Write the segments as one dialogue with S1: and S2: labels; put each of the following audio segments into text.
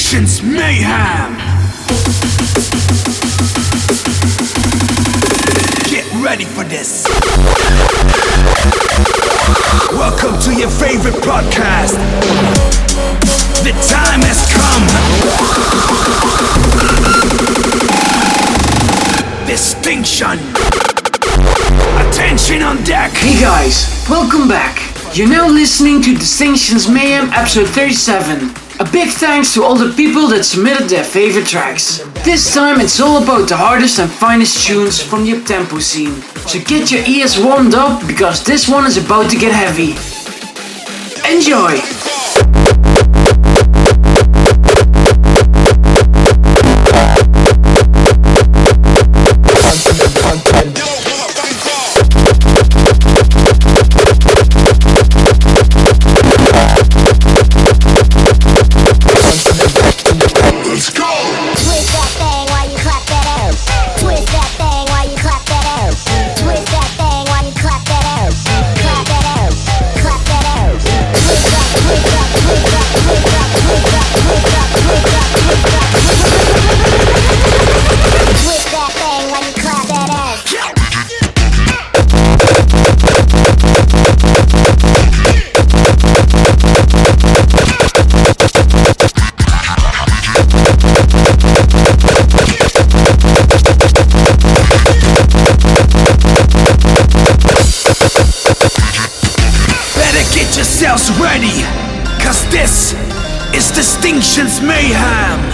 S1: Distinctions Mayhem. Get ready for this. Welcome to your favorite podcast. The time has come. Distinction. Attention on deck.
S2: Hey guys, welcome back. You're now listening to Distinctions Mayhem episode 37. A big thanks to all the people that submitted their favorite tracks. This time it's all about the hardest and finest tunes from the uptempo scene. So get your ears warmed up because this one is about to get heavy. Enjoy!
S1: nation's mayhem.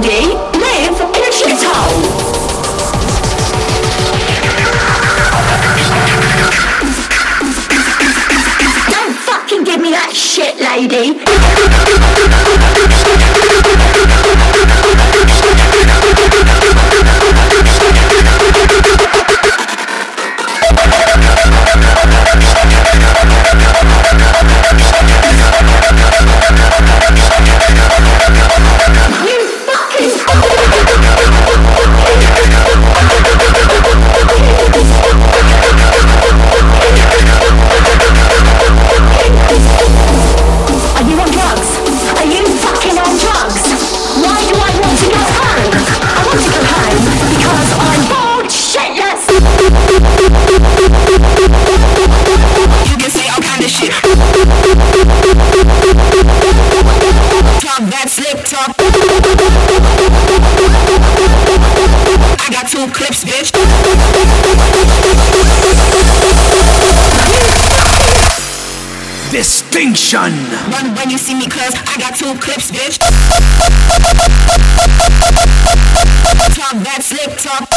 S3: live in a shithole. Don't fucking
S4: give me that shit, lady.
S1: extinction.
S4: Run when you see me, cause I got two clips, bitch. Talk that slick talk.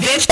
S4: bitch.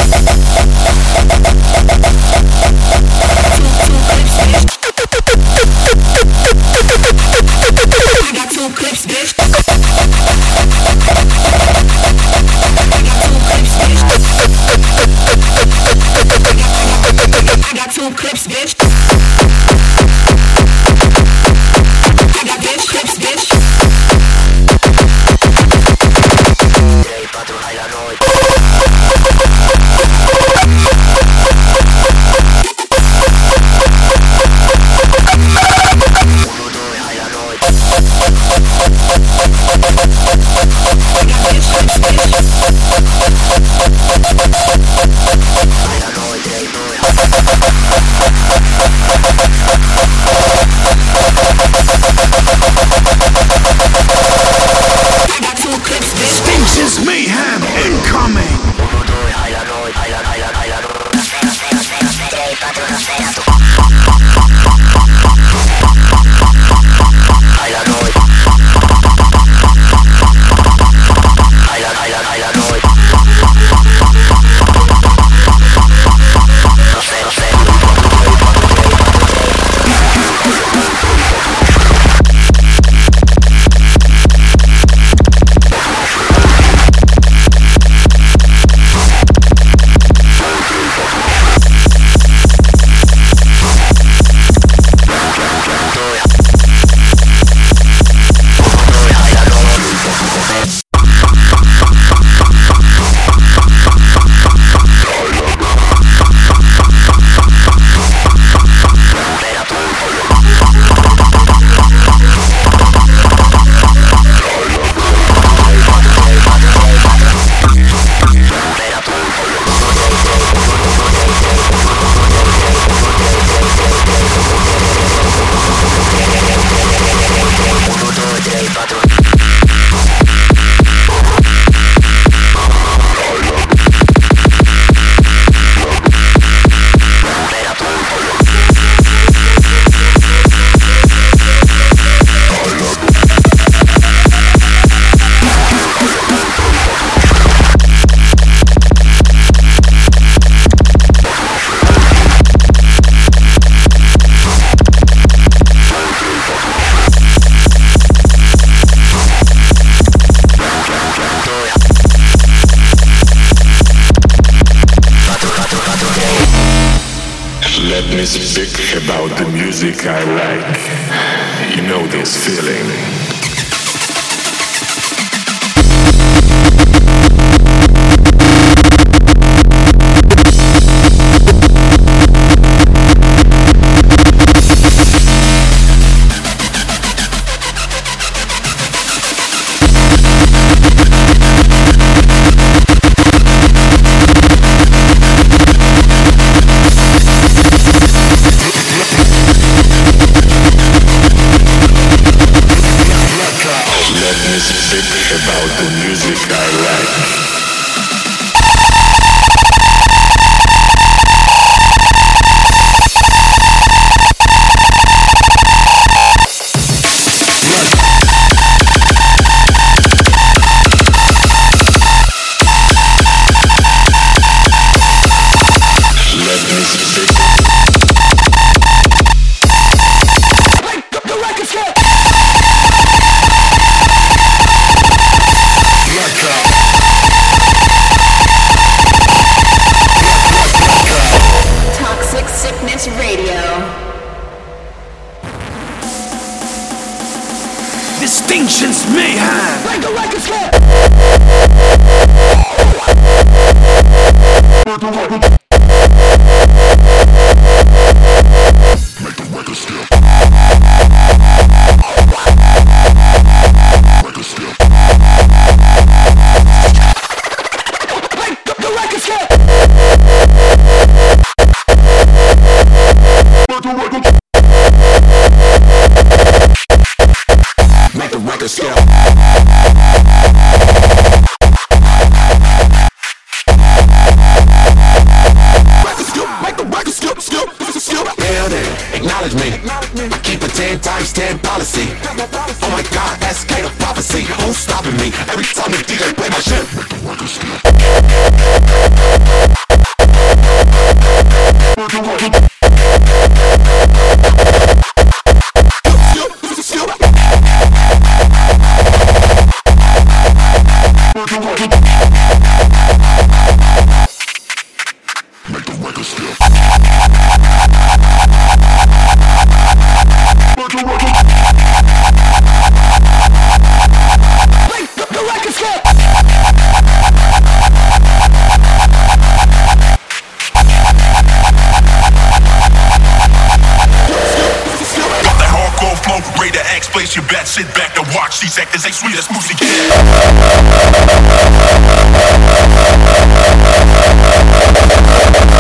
S5: place your bet, sit back and watch these actors act sweet as music.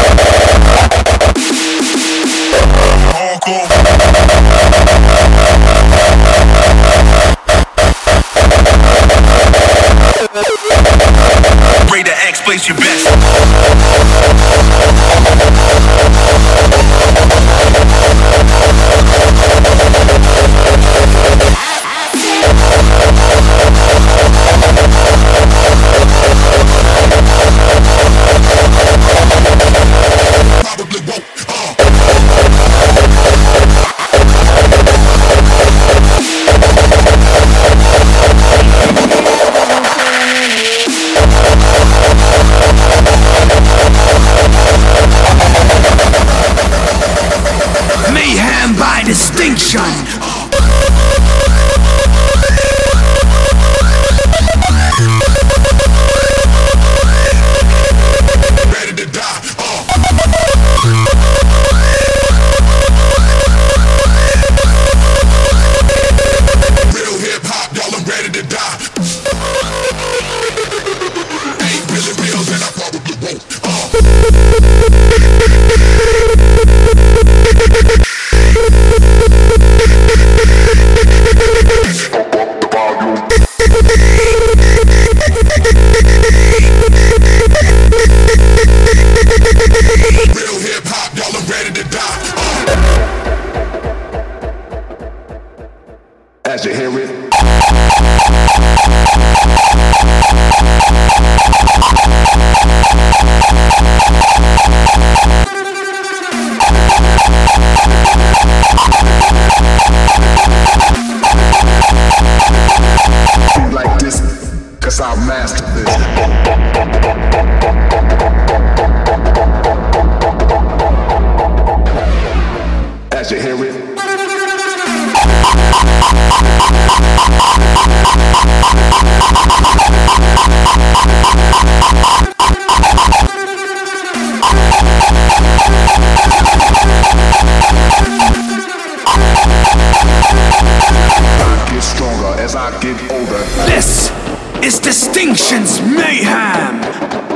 S6: Yeah. Like this, cause I'll master this. get older.
S1: This is Distinction's Mayhem!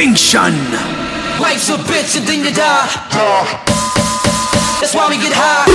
S1: extinction.
S7: Life's a bitch and then you die. That's why we get high.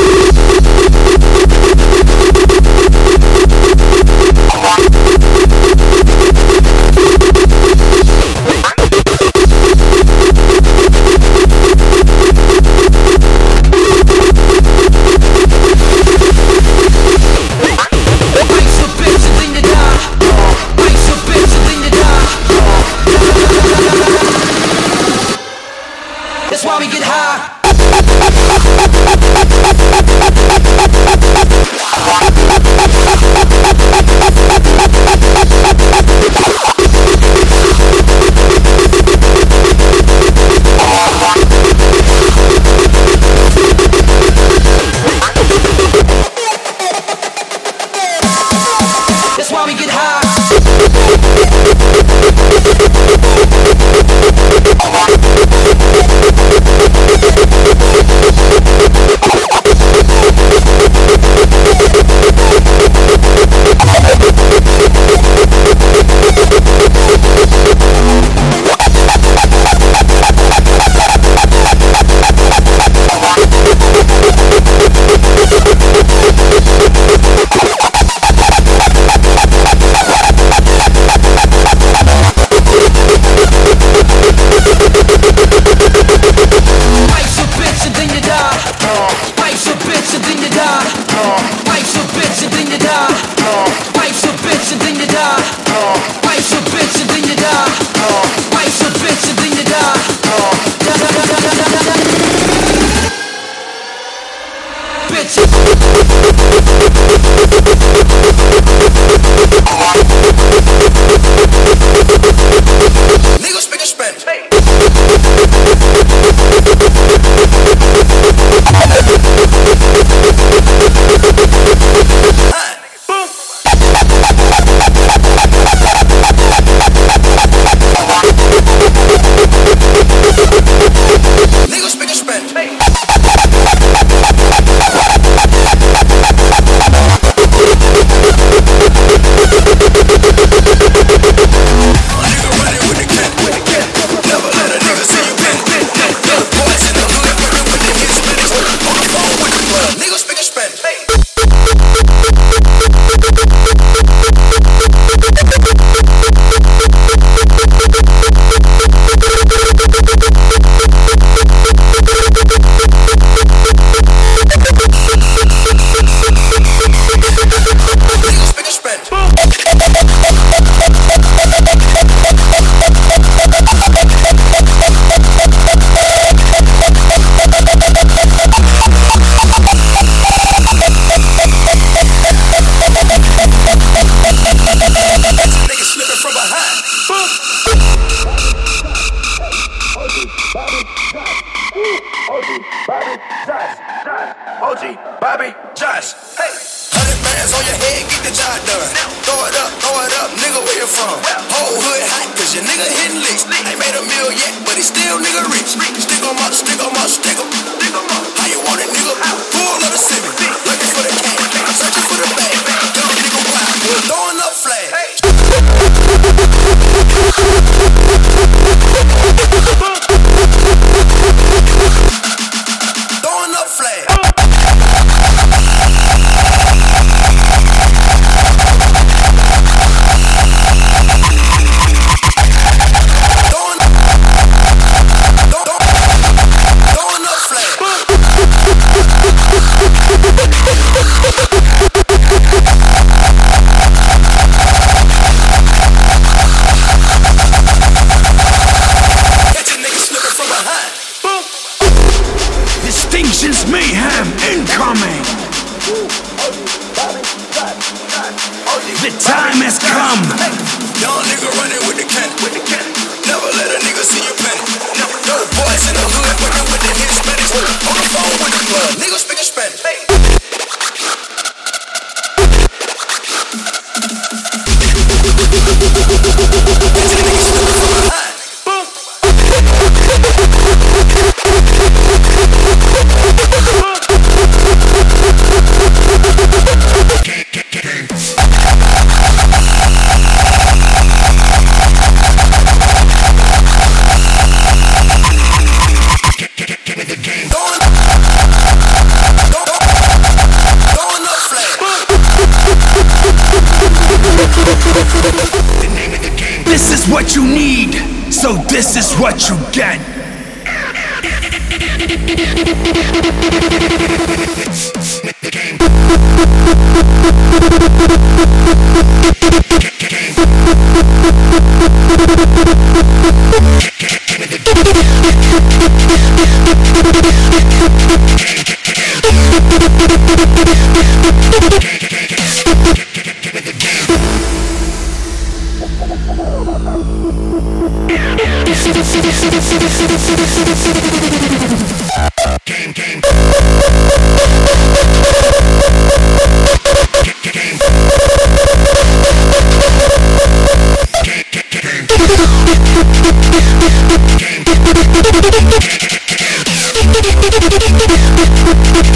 S7: Thank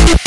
S7: you.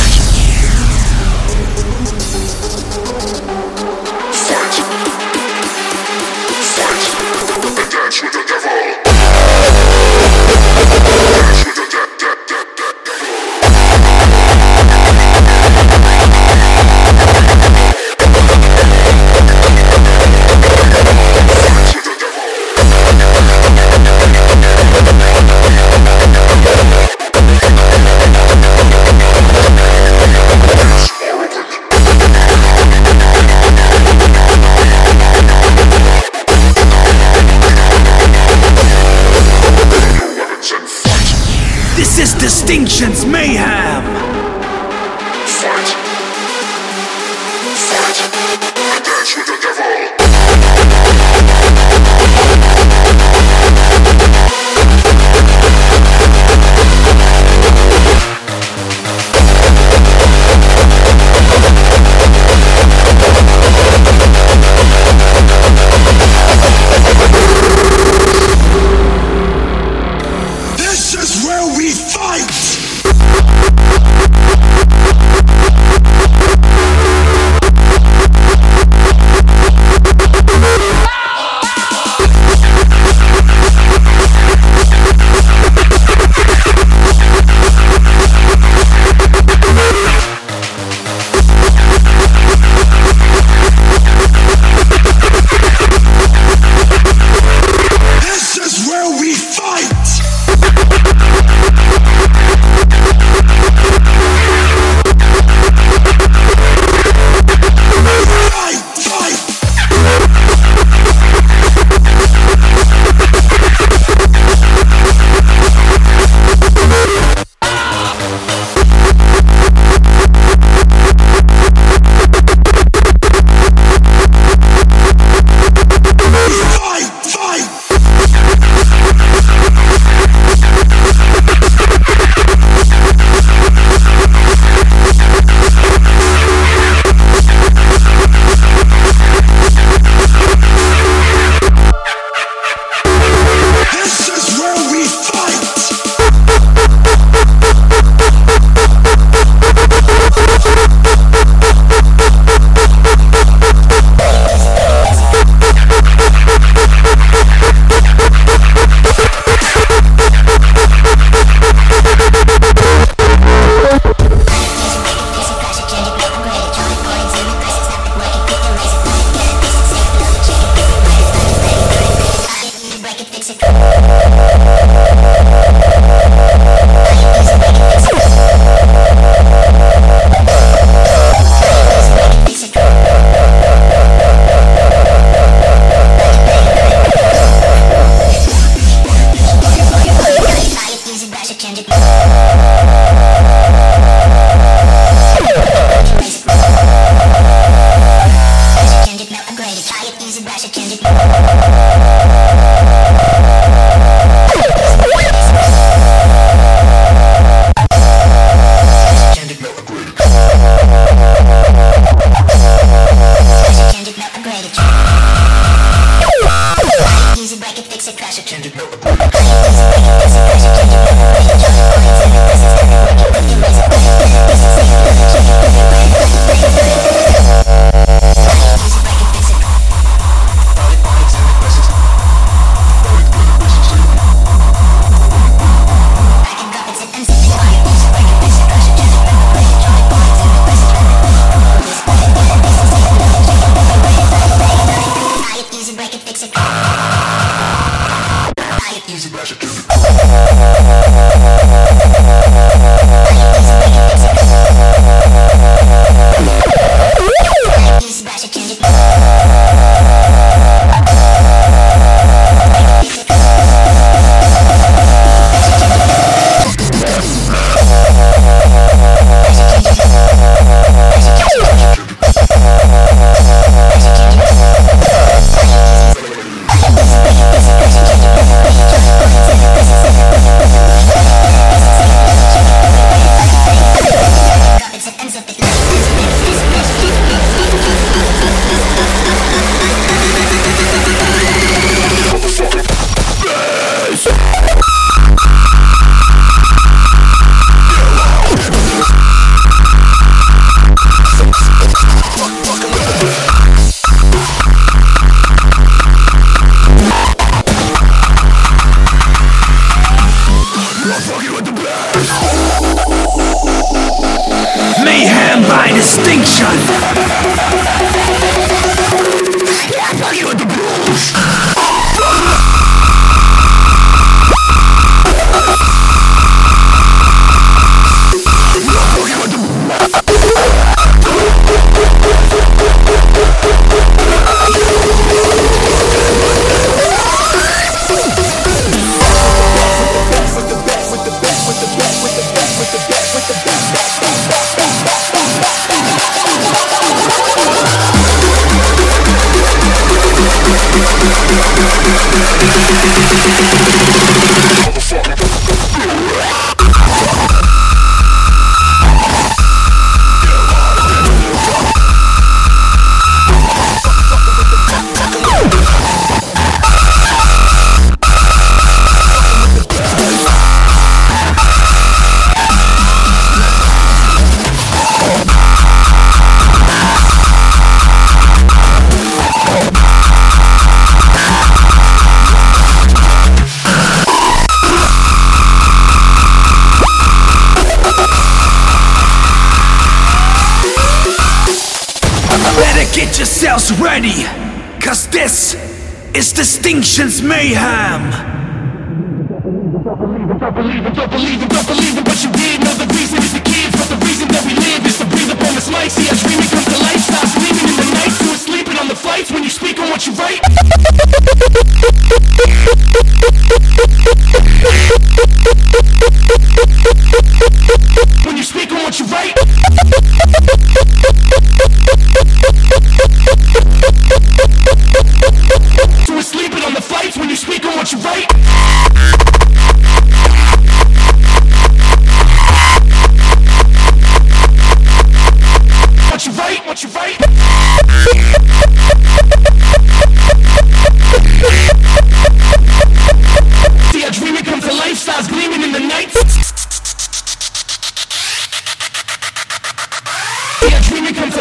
S1: Motherfucker.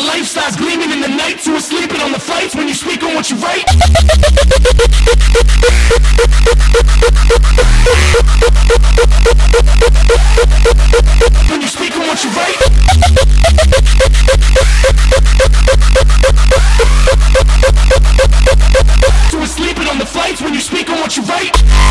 S8: lifestyle's gleaming in the night. who are sleeping on the flights when you speak on what you write. When you speak you. Who sleeping on the when you speak on what you write.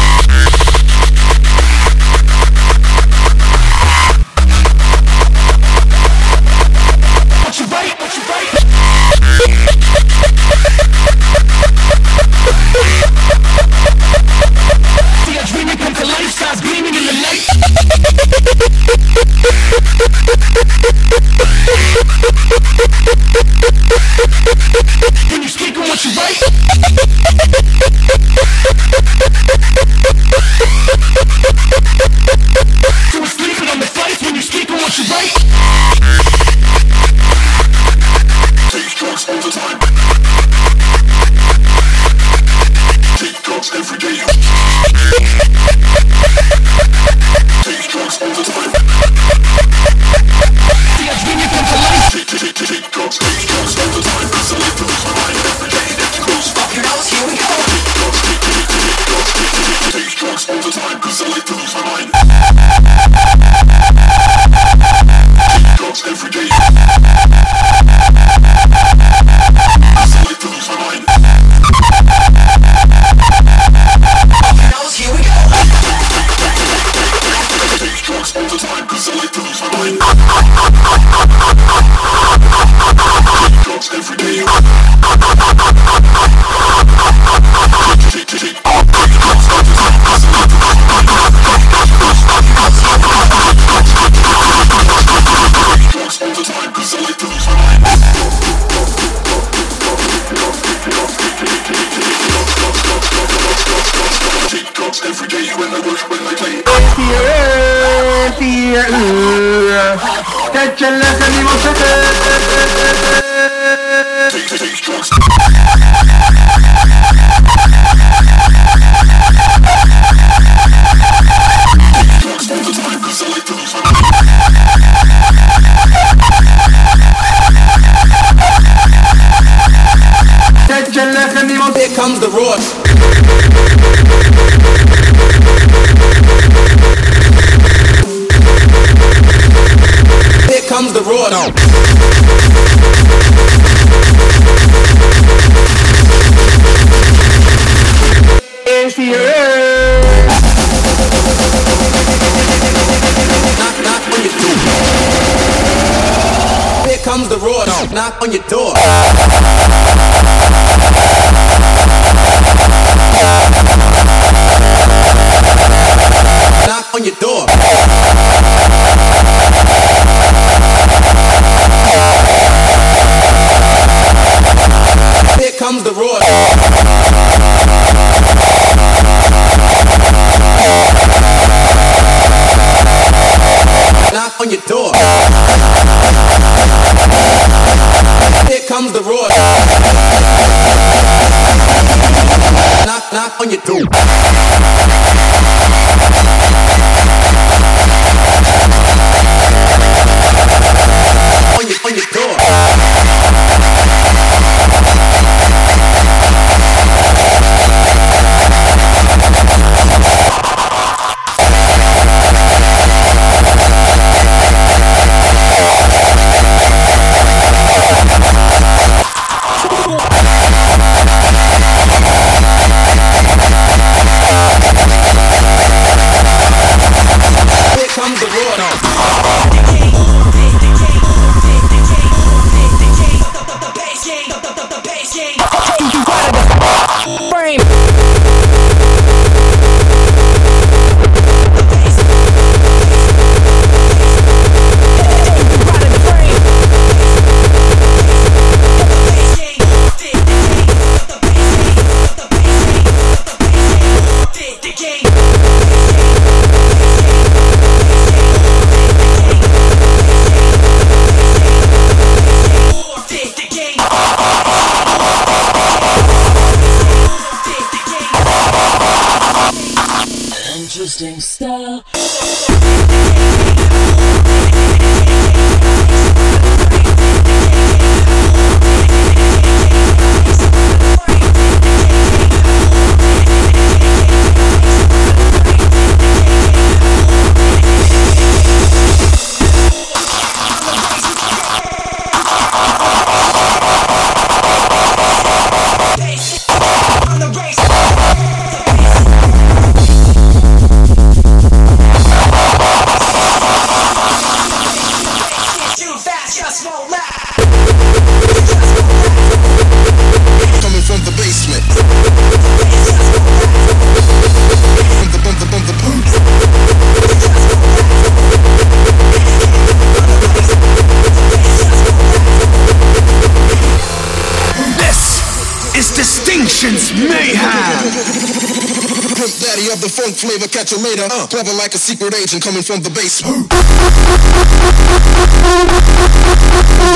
S9: Flavor, catch you later. Uh, clever like a secret agent coming from the basement.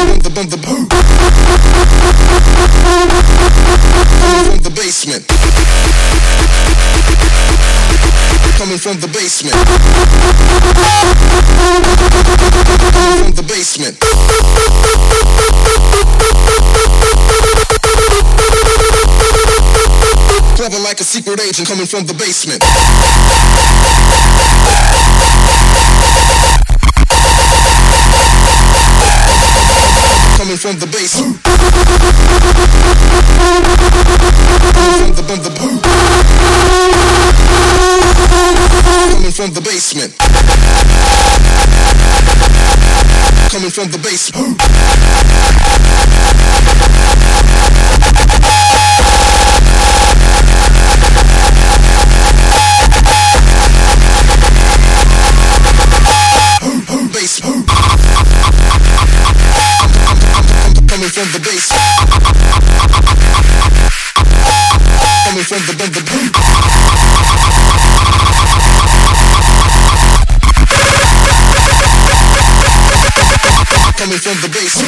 S9: From the, basement. Coming from the basement. From the basement. Clever like a secret agent coming from the basement. Coming from the basement. From the, from the, coming from the basement. Coming from the basement. Basement. Coming from the basement.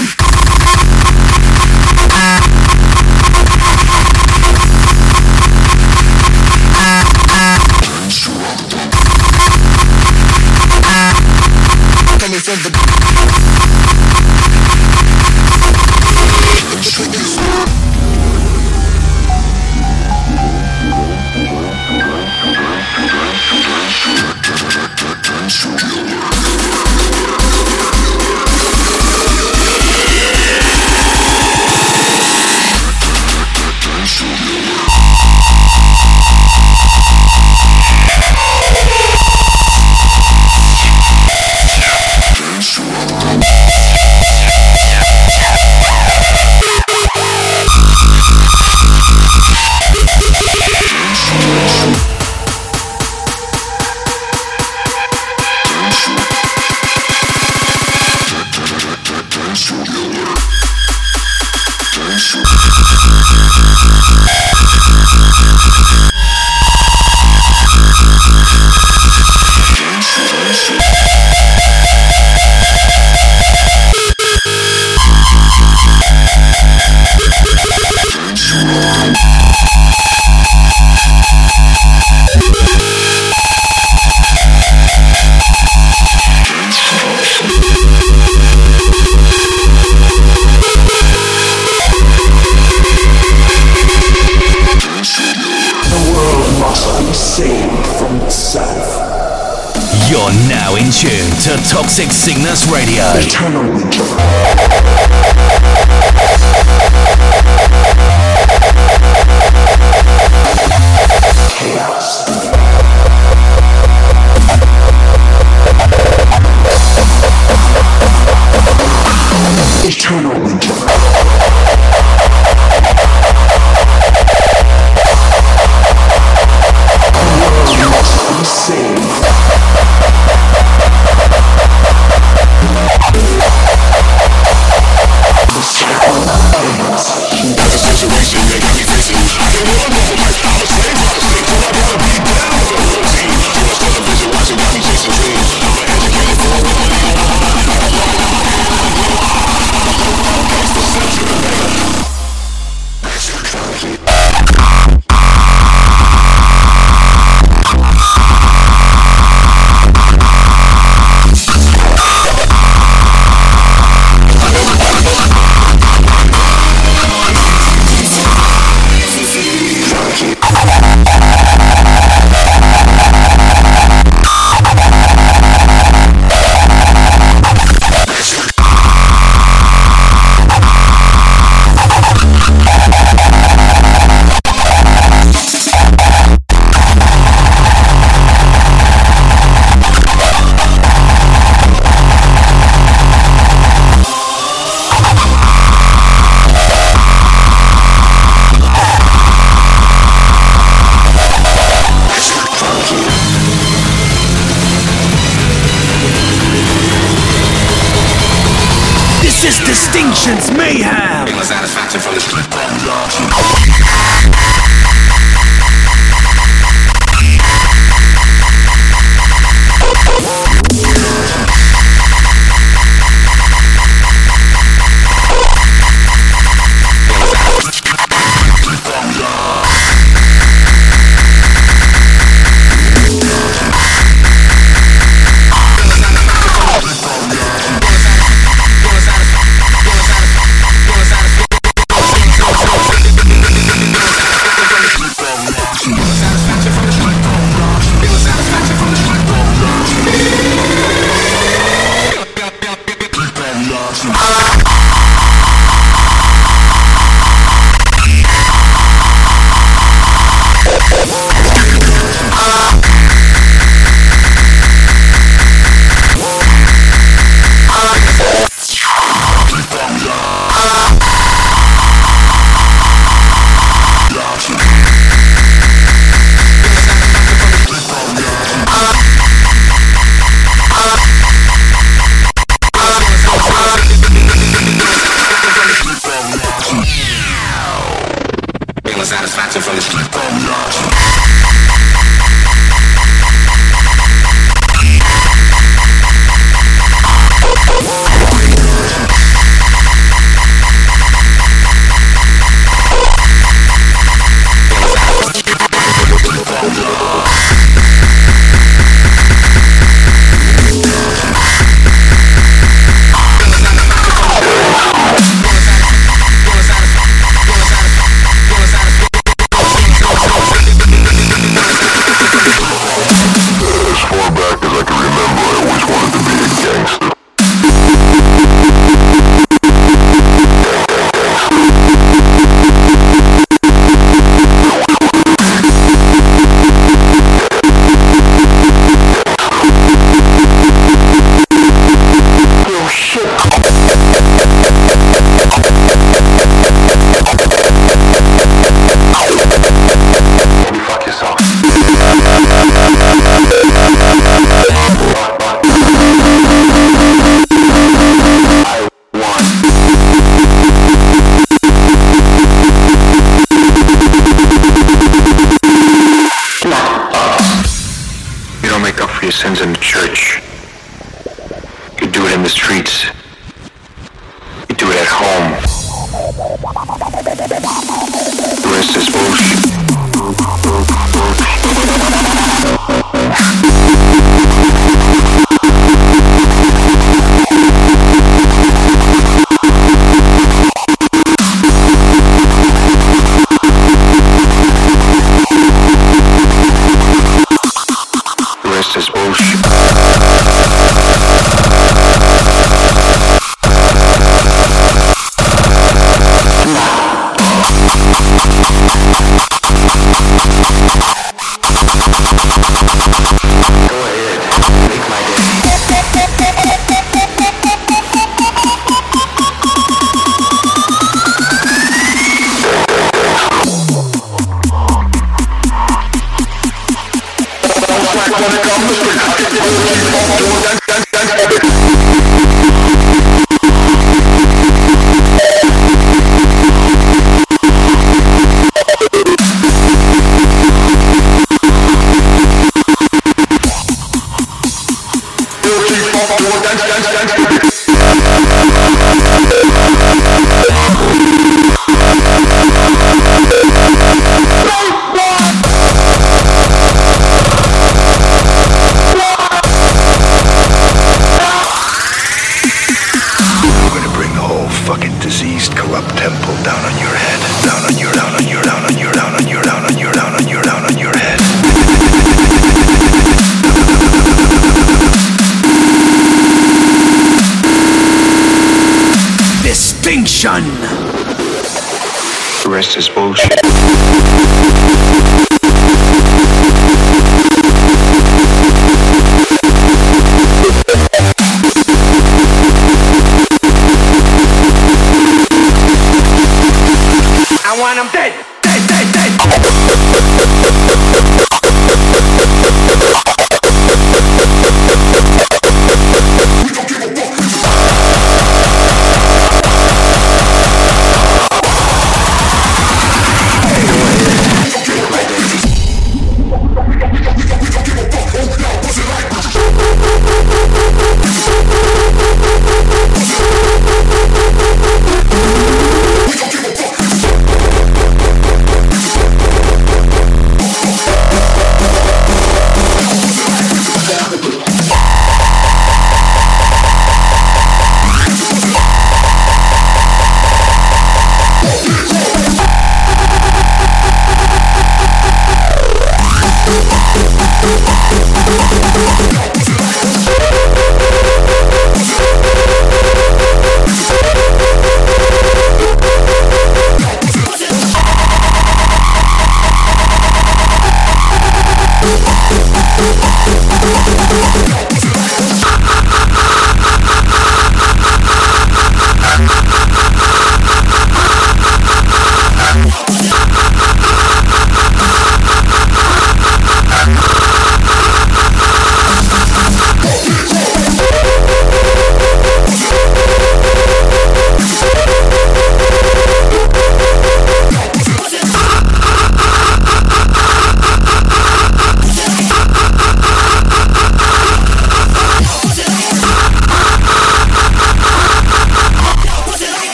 S6: This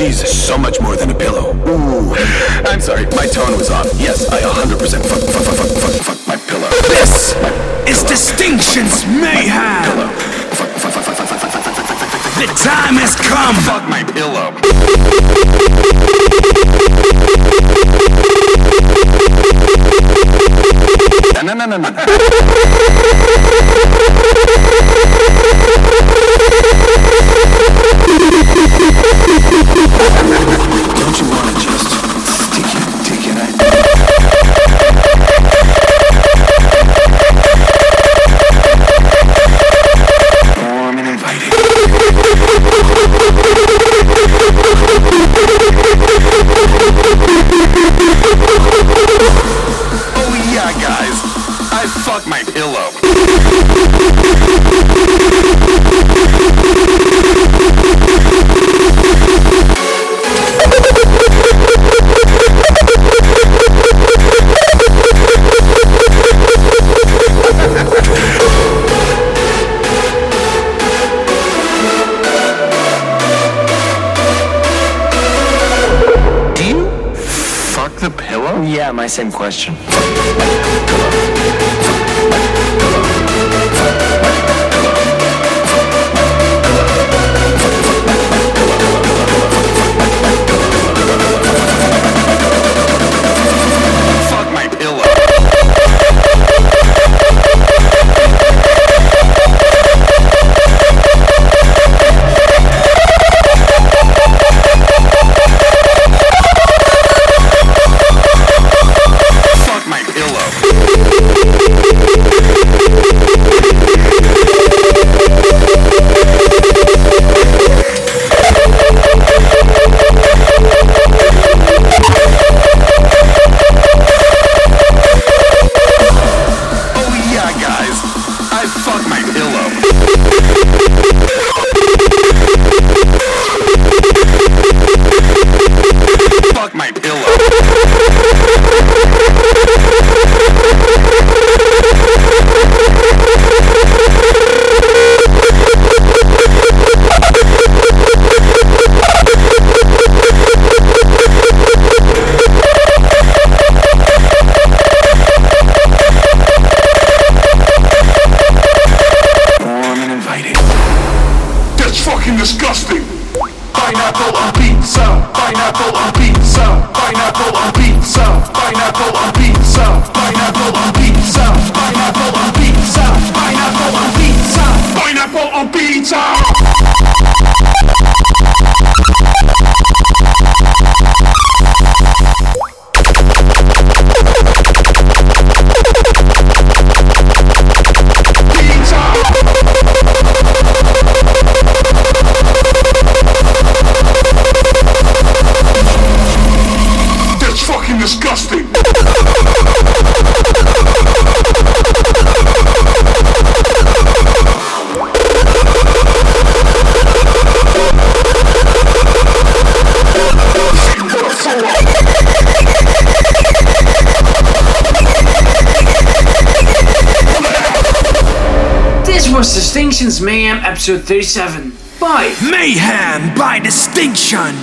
S10: She's so much more than a pillow. Ooh. I'm sorry, my tone was off. Yes, I 100% fuck, fuck, fuck, fuck, fuck, fuck my pillow.
S1: This is Distinctions Mayhem. The time has come.
S10: Fuck my pillow. No, no, no, no, my
S8: same question.
S2: Mayhem episode 37. Bye.
S1: Mayhem by distinction.